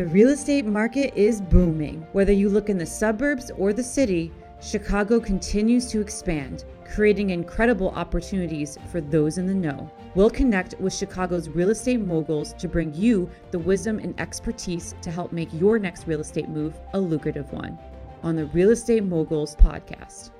The real estate market is booming. Whether you look in the suburbs or the city, Chicago continues to expand, creating incredible opportunities for those in the know. We'll connect with Chicago's real estate moguls to bring you the wisdom and expertise to help make your next real estate move a lucrative one on the Real Estate Moguls podcast.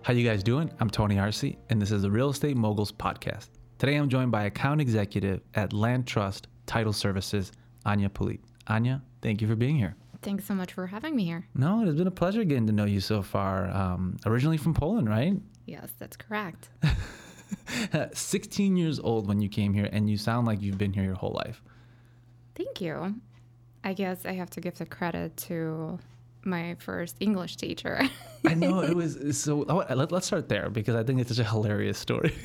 How you guys doing? I'm Tony Arce, and this is the Real Estate Moguls podcast. Today I'm joined by account executive at Landtrust Title Services, Ania Pulit. Ania, thank you for being here. Thanks so much for having me here. No, it has been a pleasure getting to know you so far. Um, originally from Poland, right? Yes, that's correct. 16 years old when you came here, and you sound like you've been here your whole life. Thank you. I guess I have to give the credit to my first English teacher. I know it was so. Oh, let, us start there because I think it's such a hilarious story.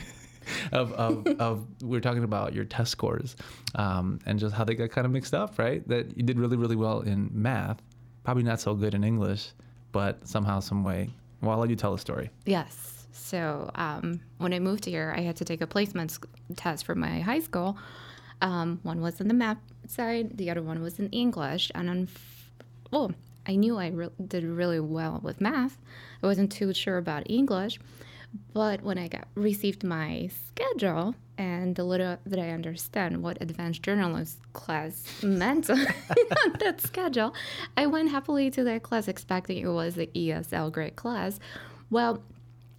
of, of, of we are talking about your test scores um, and just how they got kind of mixed up, right? That you did really, really well in math, probably not so good in English, but somehow, some way. Well, I'll let you tell the story. Yes. So um, when I moved here, I had to take a placement test for my high school. Um, one was in the math side, the other one was in English, and on, well, I knew I re- did really well with math. I wasn't too sure about English. But when I got received my schedule and the little that I understand what advanced journalist class meant on that schedule, I went happily to that class expecting it was the ESL grade class. Well,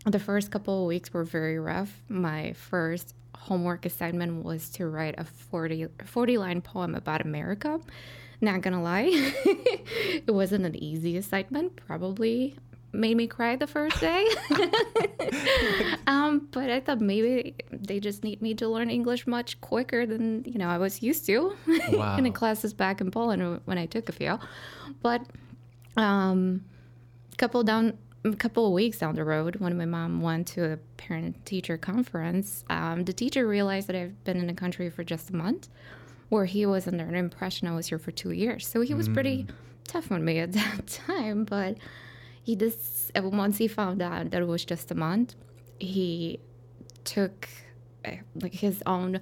the first couple of weeks were very rough. My first homework assignment was to write a 40, 40 line poem about America. Not gonna lie, it wasn't an easy assignment. Probably made me cry the first day. um, but I thought maybe they just need me to learn English much quicker than you know I was used to wow. in the classes back in Poland when I took a few. But um, a couple down a couple of weeks down the road, when my mom went to a parent teacher conference, um, the teacher realized that I've been in the country for just a month, where he was under an impression I was here for two years. So he was mm. pretty tough on me at that time, but he just once he found out that it was just a month, he took eh, like his own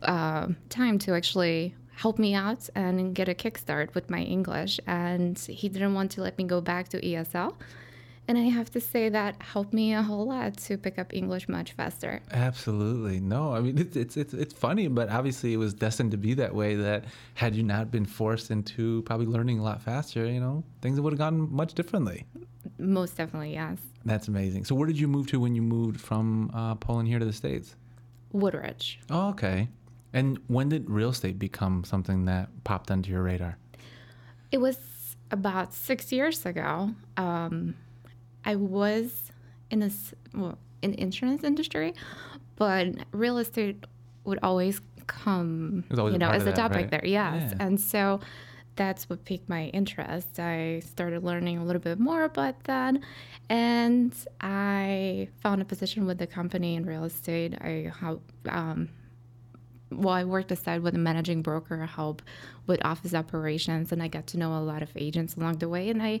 uh, time to actually help me out and get a kickstart with my English. And he didn't want to let me go back to ESL. And I have to say that helped me a whole lot to pick up English much faster. Absolutely. No, I mean, it's, it's, it's, it's funny, but obviously it was destined to be that way that had you not been forced into probably learning a lot faster, you know, things would have gone much differently. Most definitely, yes. That's amazing. So where did you move to when you moved from uh, Poland here to the States? Woodridge. Oh, okay. And when did real estate become something that popped onto your radar? It was about six years ago. Um, I was in a well, in insurance industry, but real estate would always come, always you know, as a that, topic right? there. Yes, yeah. and so that's what piqued my interest. I started learning a little bit more about that, and I found a position with the company in real estate. I help. Um, well, I worked aside with a managing broker, help with office operations, and I got to know a lot of agents along the way. And I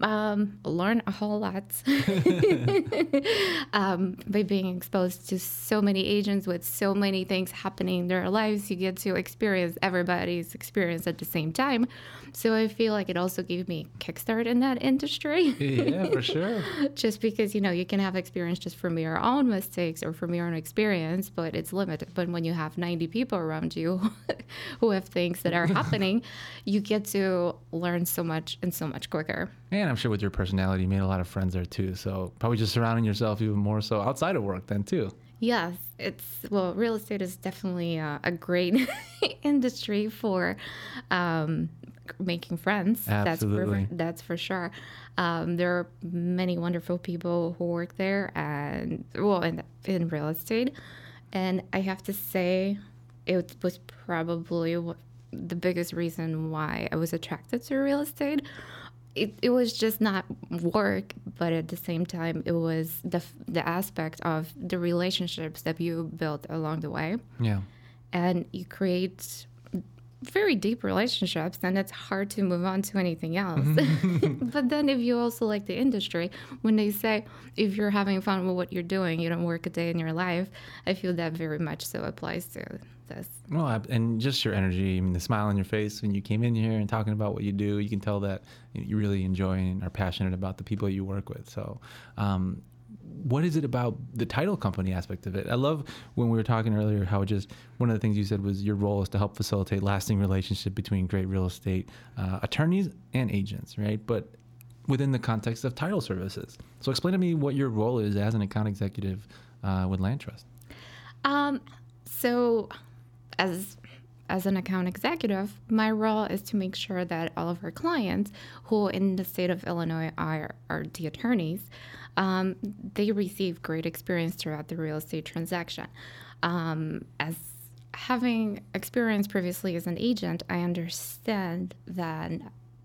um, learn a whole lot um, by being exposed to so many agents with so many things happening in their lives. You get to experience everybody's experience at the same time. So I feel like it also gave me a kickstart in that industry. yeah, for sure. just because, you know, you can have experience just from your own mistakes or from your own experience, but it's limited. But when you have 90 people around you who have things that are happening, you get to learn so much and so much quicker. And I'm sure with your personality, you made a lot of friends there too. So probably just surrounding yourself even more so outside of work then too. Yes, it's well, real estate is definitely a, a great industry for um, making friends. Absolutely. That's for, that's for sure. Um, there are many wonderful people who work there, and well, in, in real estate. And I have to say, it was probably the biggest reason why I was attracted to real estate it, it was just not work but at the same time it was the the aspect of the relationships that you built along the way. Yeah. And you create very deep relationships and it's hard to move on to anything else. Mm-hmm. but then if you also like the industry, when they say if you're having fun with what you're doing, you don't work a day in your life, I feel that very much so applies to Well, and just your energy, I mean, the smile on your face when you came in here and talking about what you do, you can tell that you really enjoy and are passionate about the people you work with. So, um, what is it about the title company aspect of it? I love when we were talking earlier how just one of the things you said was your role is to help facilitate lasting relationship between great real estate uh, attorneys and agents, right? But within the context of title services. So explain to me what your role is as an account executive uh, with Landtrust. Um, so as as an account executive, my role is to make sure that all of our clients, who in the state of Illinois are, are the attorneys, um, they receive great experience throughout the real estate transaction. Um, as having experience previously as an agent, I understand that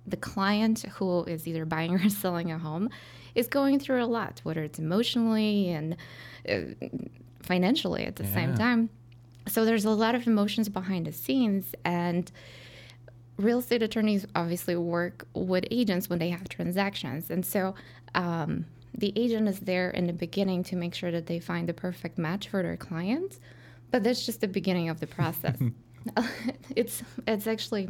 the client who is either buying or selling a home is going through a lot, whether it's emotionally and uh, financially at the yeah. same time. So there's a lot of emotions behind the scenes and real estate attorneys obviously work with agents when they have transactions. And so um, the agent is there in the beginning to make sure that they find the perfect match for their clients, but that's just the beginning of the process. it's it's actually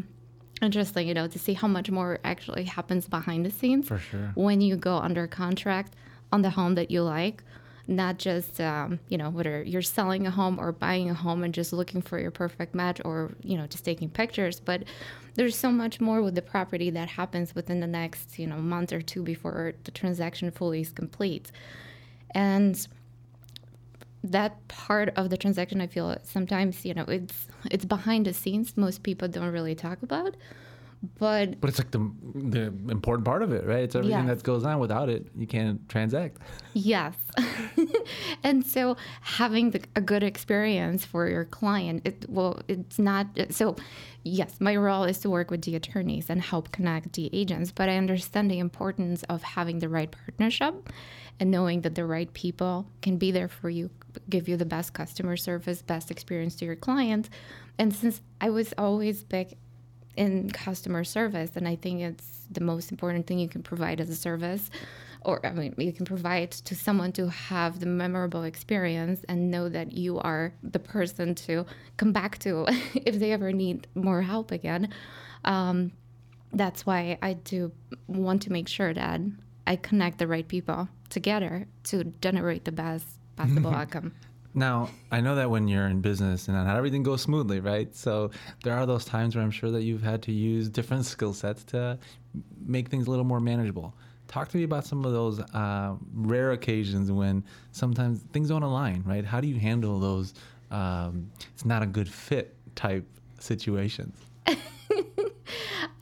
interesting, you know, to see how much more actually happens behind the scenes. For sure. When you go under contract on the home that you like not just um, you know whether you're selling a home or buying a home and just looking for your perfect match or you know just taking pictures but there's so much more with the property that happens within the next you know month or two before the transaction fully is complete. And that part of the transaction i feel sometimes you know it's it's behind the scenes most people don't really talk about but but it's like the the important part of it right? It's everything yes. that goes on without it. You can't transact. Yes. And so having the, a good experience for your client it well it's not so yes my role is to work with the attorneys and help connect the agents but i understand the importance of having the right partnership and knowing that the right people can be there for you give you the best customer service best experience to your clients and since i was always big in customer service. And I think it's the most important thing you can provide as a service, or I mean, you can provide to someone to have the memorable experience and know that you are the person to come back to if they ever need more help again. Um, that's why I do want to make sure that I connect the right people together to generate the best possible outcome. Now, I know that when you're in business and not everything goes smoothly, right? So there are those times where I'm sure that you've had to use different skill sets to make things a little more manageable. Talk to me about some of those uh, rare occasions when sometimes things don't align, right? How do you handle those? Um, it's not a good fit type situations.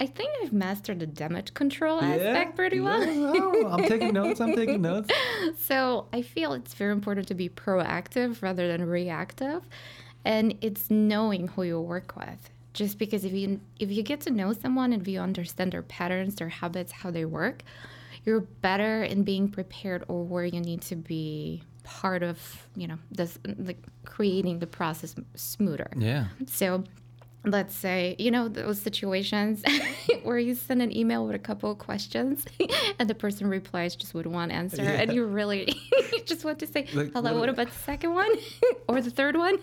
I think I've mastered the damage control yeah, aspect pretty well. Yeah, I'm taking notes. I'm taking notes. So I feel it's very important to be proactive rather than reactive, and it's knowing who you work with. Just because if you if you get to know someone and if you understand their patterns, their habits, how they work, you're better in being prepared or where you need to be part of you know this like creating the process smoother. Yeah. So let's say, you know, those situations where you send an email with a couple of questions and the person replies just with one answer yeah. and you really just want to say, like, hello, what, what about the second one or the third one?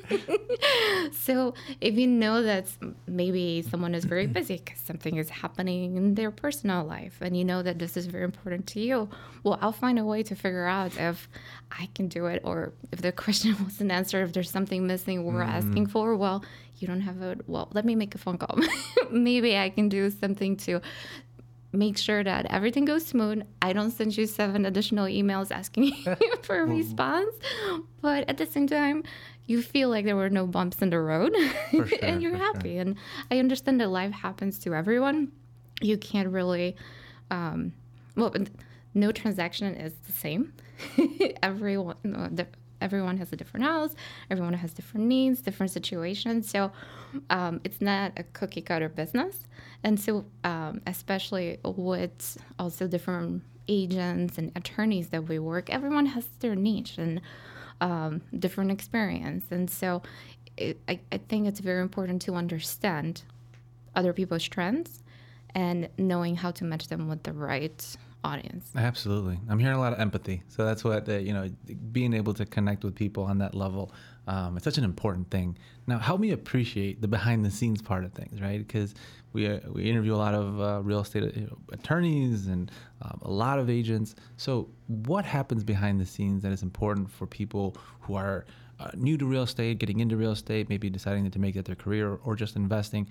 so if you know that maybe someone is very busy because something is happening in their personal life and you know that this is very important to you, well, I'll find a way to figure out if I can do it or if the question wasn't answered, if there's something missing we're mm. asking for, well, you don't have a well let me make a phone call. Maybe i can do something to make sure that everything goes smooth. I don't send you seven additional emails asking you for a response. But at the same time you feel like there were no bumps in the road. Sure, and you're happy sure. and i understand that life happens to everyone. You can't really um, well no transaction is the same. Everyone everyone has a different house, everyone has different needs, different situations. So um, it's not a cookie cutter business. And so, um, especially with also different agents and attorneys that we work, everyone has their niche and um, different experience. And so, it, I, I think it's very important to understand other people's trends and knowing how to match them with the right audience. Absolutely, I'm hearing a lot of empathy. So that's what uh, you know, being able to connect with people on that level. Um, it's such an important thing. Now, help me appreciate the behind the scenes part of things, right? Because we uh, we interview a lot of uh, real estate you know, attorneys and um, a lot of agents. So, what happens behind the scenes that is important for people who are uh, new to real estate, getting into real estate, maybe deciding to make that their career or just investing?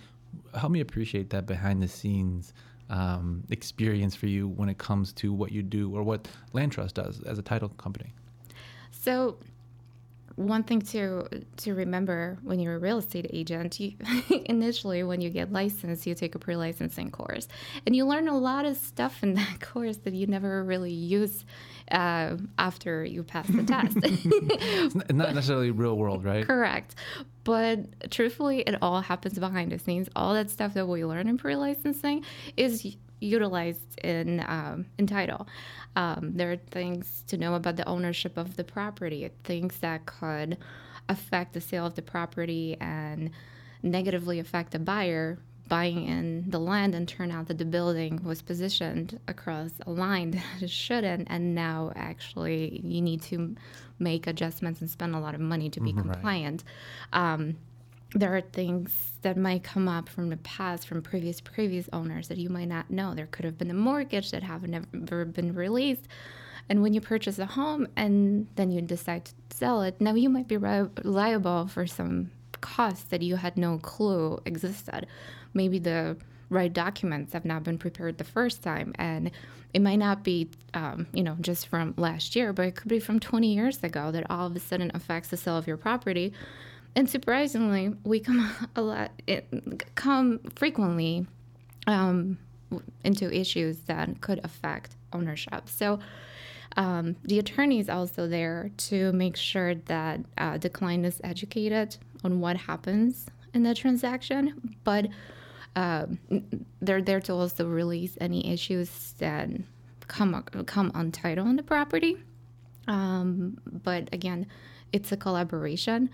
Help me appreciate that behind the scenes um, experience for you when it comes to what you do or what Landtrust does as a title company. So, one thing to to remember when you're a real estate agent, you initially when you get licensed, you take a pre-licensing course, and you learn a lot of stuff in that course that you never really use uh, after you pass the test. not necessarily real world, right? Correct, but truthfully, it all happens behind the scenes. All that stuff that we learn in pre-licensing is utilized in um, in title. Um, there are things to know about the ownership of the property, things that could affect the sale of the property and negatively affect the buyer buying in the land and turn out that the building was positioned across a line that it shouldn't. And now actually you need to make adjustments and spend a lot of money to be mm-hmm, compliant. Um, there are things that might come up from the past from previous previous owners that you might not know. There could have been a mortgage that have never been released. And when you purchase a home and then you decide to sell it now you might be liable for some costs that you had no clue existed. Maybe the right documents have not been prepared the first time. And it might not be um, you know just from last year but it could be from 20 years ago that all of a sudden affects the sale of your property and surprisingly, we come a lot, come frequently um, into issues that could affect ownership. So um, the attorney is also there to make sure that uh, the client is educated on what happens in the transaction, but uh, they're there to also release any issues that come come on title on the property. Um, but again, it's a collaboration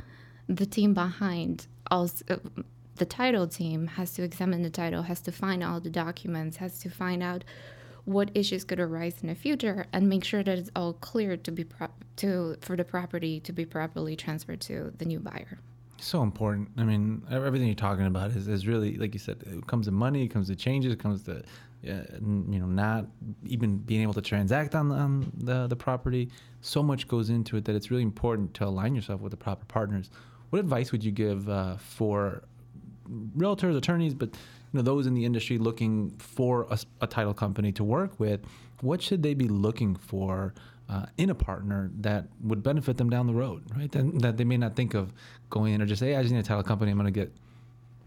the team behind also the title team has to examine the title, has to find all the documents, has to find out what issues could arise in the future, and make sure that it's all clear to be pro- to for the property to be properly transferred to the new buyer. So important. I mean, everything you're talking about is, is really, like you said, it comes to money, it comes to changes, it comes to, uh, you know, not even being able to transact on, on the, the property. So much goes into it that it's really important to align yourself with the proper partners what advice would you give uh, for realtors, attorneys, but you know those in the industry looking for a, a title company to work with? What should they be looking for uh, in a partner that would benefit them down the road, right? That, that they may not think of going in or just say, hey, I just need a title company. I'm going to get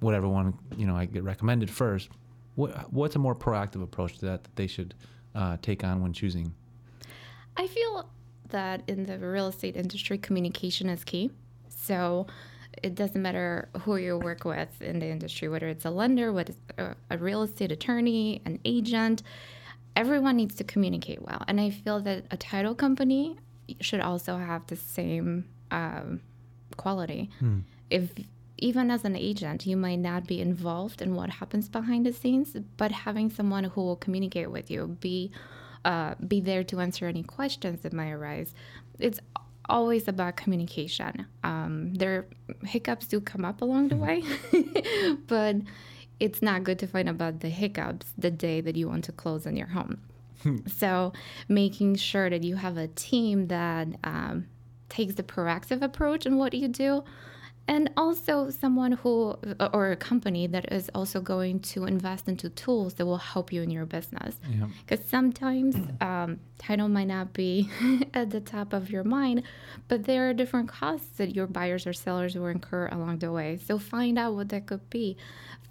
whatever one you know I get recommended first. What, what's a more proactive approach to that that they should uh, take on when choosing? I feel that in the real estate industry, communication is key. So it doesn't matter who you work with in the industry, whether it's a lender, whether it's a real estate attorney, an agent, everyone needs to communicate well. And I feel that a title company should also have the same um, quality. Hmm. If even as an agent, you might not be involved in what happens behind the scenes, but having someone who will communicate with you, be uh, be there to answer any questions that might arise. It's always about communication. Um, there hiccups do come up along the way, but it's not good to find about the hiccups the day that you want to close on your home. Hmm. so making sure that you have a team that um, takes the proactive approach in what you do and also someone who or a company that is also going to invest into tools that will help you in your business. Because yeah. sometimes um, title might not be at the top of your mind but there are different costs that your buyers or sellers will incur along the way. So find out what that could be.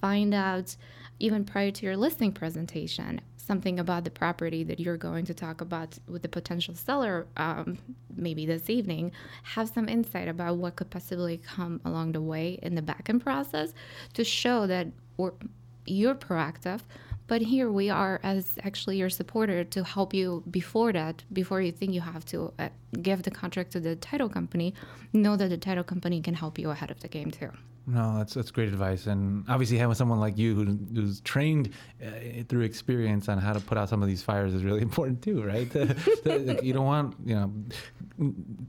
Find out even prior to your listing presentation something about the property that you're going to talk about with the potential seller um, maybe this evening have some insight about what could possibly come along the way in the back end process to show that you're proactive but here we are as actually your supporter to help you before that before you think you have to uh, give the contract to the title company know that the title company can help you ahead of the game too No, that's that's great advice, and obviously having someone like you who, who's trained uh, through experience on how to put out some of these fires is really important too, right? you don't want you know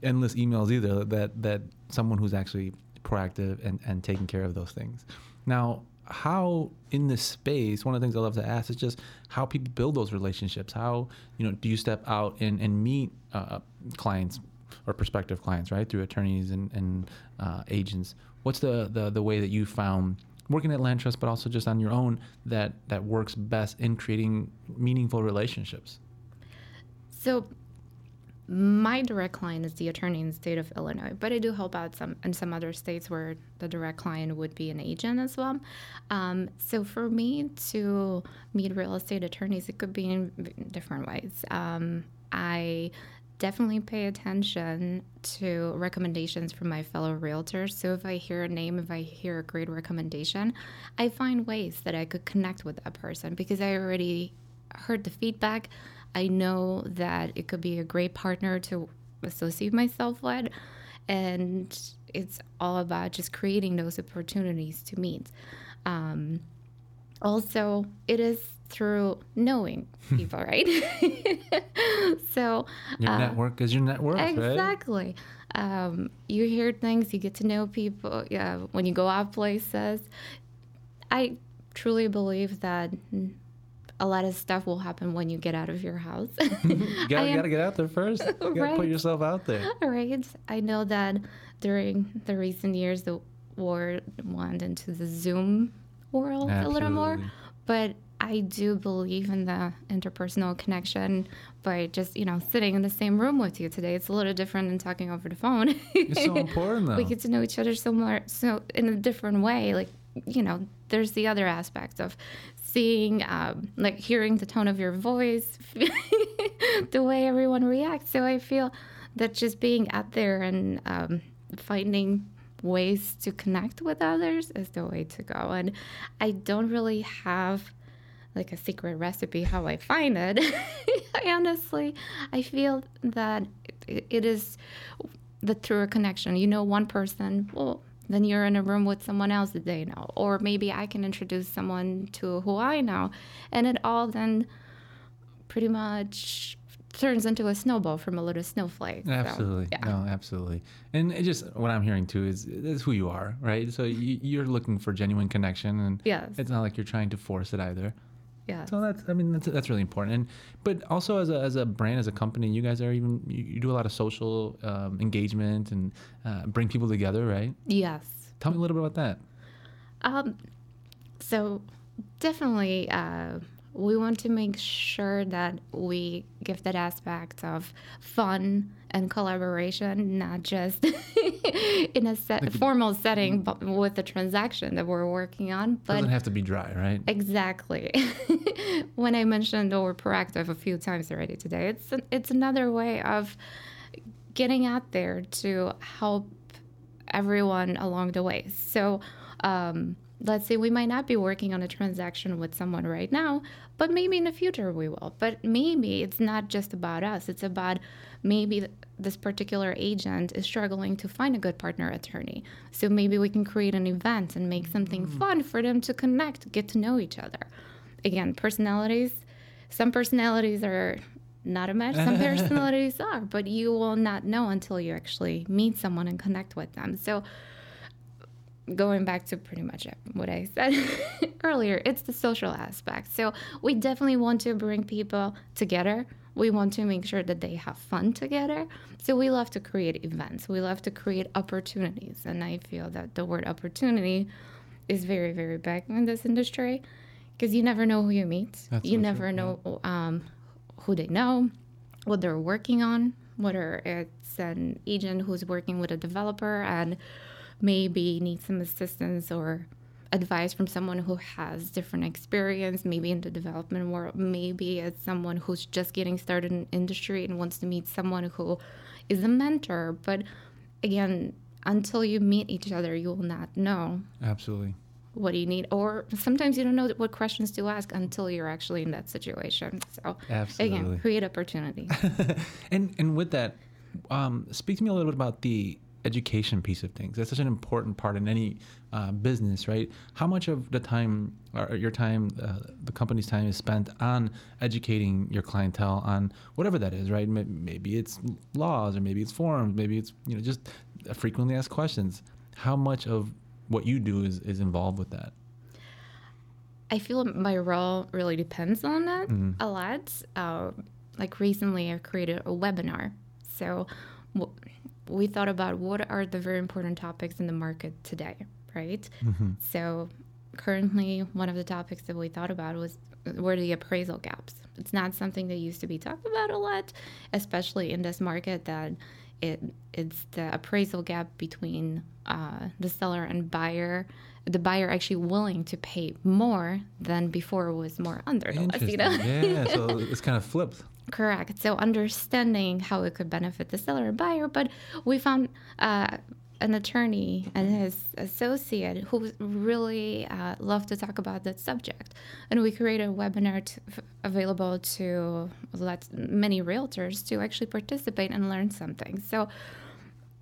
endless emails either. That that someone who's actually proactive and and taking care of those things. Now, how in this space, one of the things I love to ask is just how people build those relationships. How you know do you step out and and meet uh, clients or prospective clients, right, through attorneys and and uh, agents what's the, the, the way that you found working at Landtrust, but also just on your own that, that works best in creating meaningful relationships? So my direct client is the attorney in the state of Illinois, but I do help out some in some other states where the direct client would be an agent as well. Um, so for me to meet real estate attorneys, it could be in different ways. Um, I definitely pay attention to recommendations from my fellow realtors. So if I hear a name, if I hear a great recommendation, I find ways that I could connect with that person because I already heard the feedback. I know that it could be a great partner to associate myself with. And it's all about just creating those opportunities to meet. Um, also, it is through knowing people, right? so your uh, network is your network, exactly. Right? Um, you hear things, you get to know people. Yeah, when you go out places, I truly believe that a lot of stuff will happen when you get out of your house. you gotta, gotta get out there first. You gotta right. put yourself out there. Right. I know that during the recent years, the war went into the Zoom world Absolutely. a little more, but I do believe in the interpersonal connection by just, you know, sitting in the same room with you today. It's a little different than talking over the phone. it's so important though. We get to know each other so more so in a different way. Like, you know, there's the other aspect of seeing um, like hearing the tone of your voice, the way everyone reacts. So I feel that just being out there and um, finding ways to connect with others is the way to go. And I don't really have like a secret recipe how I find it. Honestly, I feel that it, it is the a connection. You know, one person, well, then you're in a room with someone else that they know, or maybe I can introduce someone to who I know, and it all then pretty much turns into a snowball from a little snowflake. Absolutely. So, yeah. No, absolutely. And it just what I'm hearing too is is who you are, right? So you, are looking for genuine connection, and yes. it's not like you're trying to force it either. Yeah. So that's I mean that's that's really important. And but also as a as a brand as a company, you guys are even you, you do a lot of social um, engagement and uh, bring people together, right? Yes. Tell me a little bit about that. Um, so definitely. Uh, we want to make sure that we give that aspect of fun and collaboration, not just in a set, formal setting, but with the transaction that we're working on. But doesn't have to be dry, right? Exactly. when I mentioned or proactive a few times already today, it's it's another way of getting out there to help everyone along the way. So. Um, let's say we might not be working on a transaction with someone right now, but maybe in the future we will. But maybe it's not just about us, it's about maybe this particular agent is struggling to find a good partner attorney. So maybe we can create an event and make something mm. fun for them to connect, get to know each other. Again, personalities, some personalities are not a match, some personalities are, but you will not know until you actually meet someone and connect with them. So going back to pretty much what I said earlier, it's the social aspect. So we definitely want to bring people together. We want to make sure that they have fun together. So we love to create events. We love to create opportunities. And I feel that the word opportunity is very, very big in this industry because you never know who you meet. That's you never true. know um, who they know, what they're working on, whether it's an agent who's working with a developer and maybe need some assistance or advice from someone who has different experience, maybe in the development world, maybe as someone who's just getting started in industry and wants to meet someone who is a mentor. But again, until you meet each other, you will not know. Absolutely. What do you need? Or sometimes you don't know what questions to ask until you're actually in that situation. So Absolutely. again, create opportunity. and and with that, um, speak to me a little bit about the education piece of things. That's such an important part in any uh, business, right? How much of the time, or your time, uh, the company's time is spent on educating your clientele on whatever that is, right? Maybe it's laws, or maybe it's forms, maybe it's you know just frequently asked questions. How much of what you do is, is involved with that? I feel my role really depends on that mm-hmm. a lot. Uh, like recently, I've created a webinar. So we thought about what are the very important topics in the market today, right? Mm-hmm. So currently, one of the topics that we thought about was were the appraisal gaps. It's not something that used to be talked about a lot, especially in this market that it it's the appraisal gap between uh, the seller and buyer the buyer actually willing to pay more than before was more under the less, you know? yeah, so it's kind of flipped. Correct. So understanding how it could benefit the seller and buyer, but we found uh, an attorney and his associate who really uh, love to talk about that subject, and we created a webinar to, available to let many realtors to actually participate and learn something. So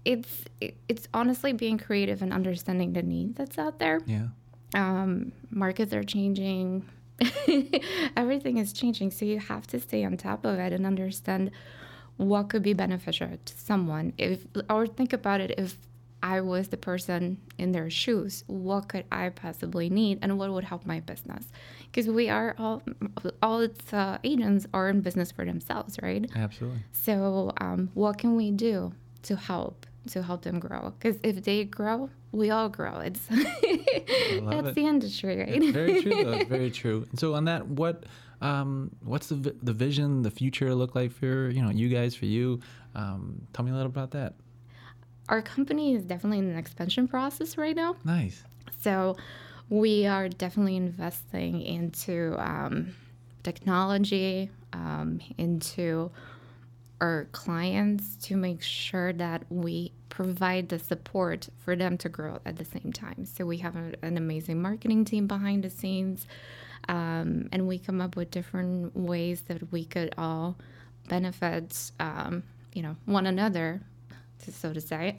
it's it's honestly being creative and understanding the need that's out there. Yeah. Um, markets are changing. Everything is changing, so you have to stay on top of it and understand what could be beneficial to someone. If or think about it if I was the person in their shoes, what could I possibly need and what would help my business? Because we are all, all its uh, agents are in business for themselves, right? Absolutely. So, um, what can we do to help? To help them grow. Because if they grow, we all grow. It's that's it. the industry, right? It's very true. Though. Very true. And so on that, what um, what's the the vision, the future look like for you know you guys, for you? Um, tell me a little about that. Our company is definitely in an expansion process right now. Nice. So we are definitely investing into um, technology, um, into our clients to make sure that we provide the support for them to grow at the same time. So we have a, an amazing marketing team behind the scenes, um, and we come up with different ways that we could all benefit, um, you know, one another, so to say.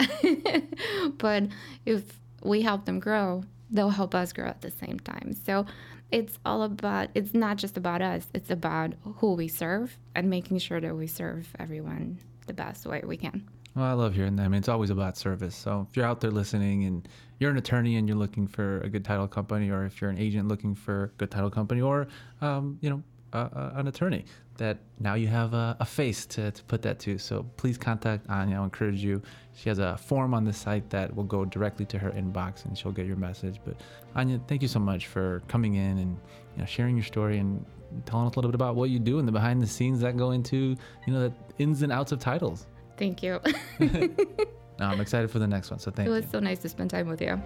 but if we help them grow, they'll help us grow at the same time. So it's all about it's not just about us it's about who we serve and making sure that we serve everyone the best way we can well i love hearing that i mean it's always about service so if you're out there listening and you're an attorney and you're looking for a good title company or if you're an agent looking for a good title company or um, you know an attorney that now you have a, a, face to, to put that to. So please contact Ania. I'll encourage you. She has a form on the site that will go directly to her inbox and she'll get your message. But Ania, thank you so much for coming in and you know, sharing your story and telling us a little bit about what you do and the behind the scenes that go into you know the ins and outs of titles. Thank you. no, I'm excited for the next one. So thank you. It was you. so nice to spend time with you.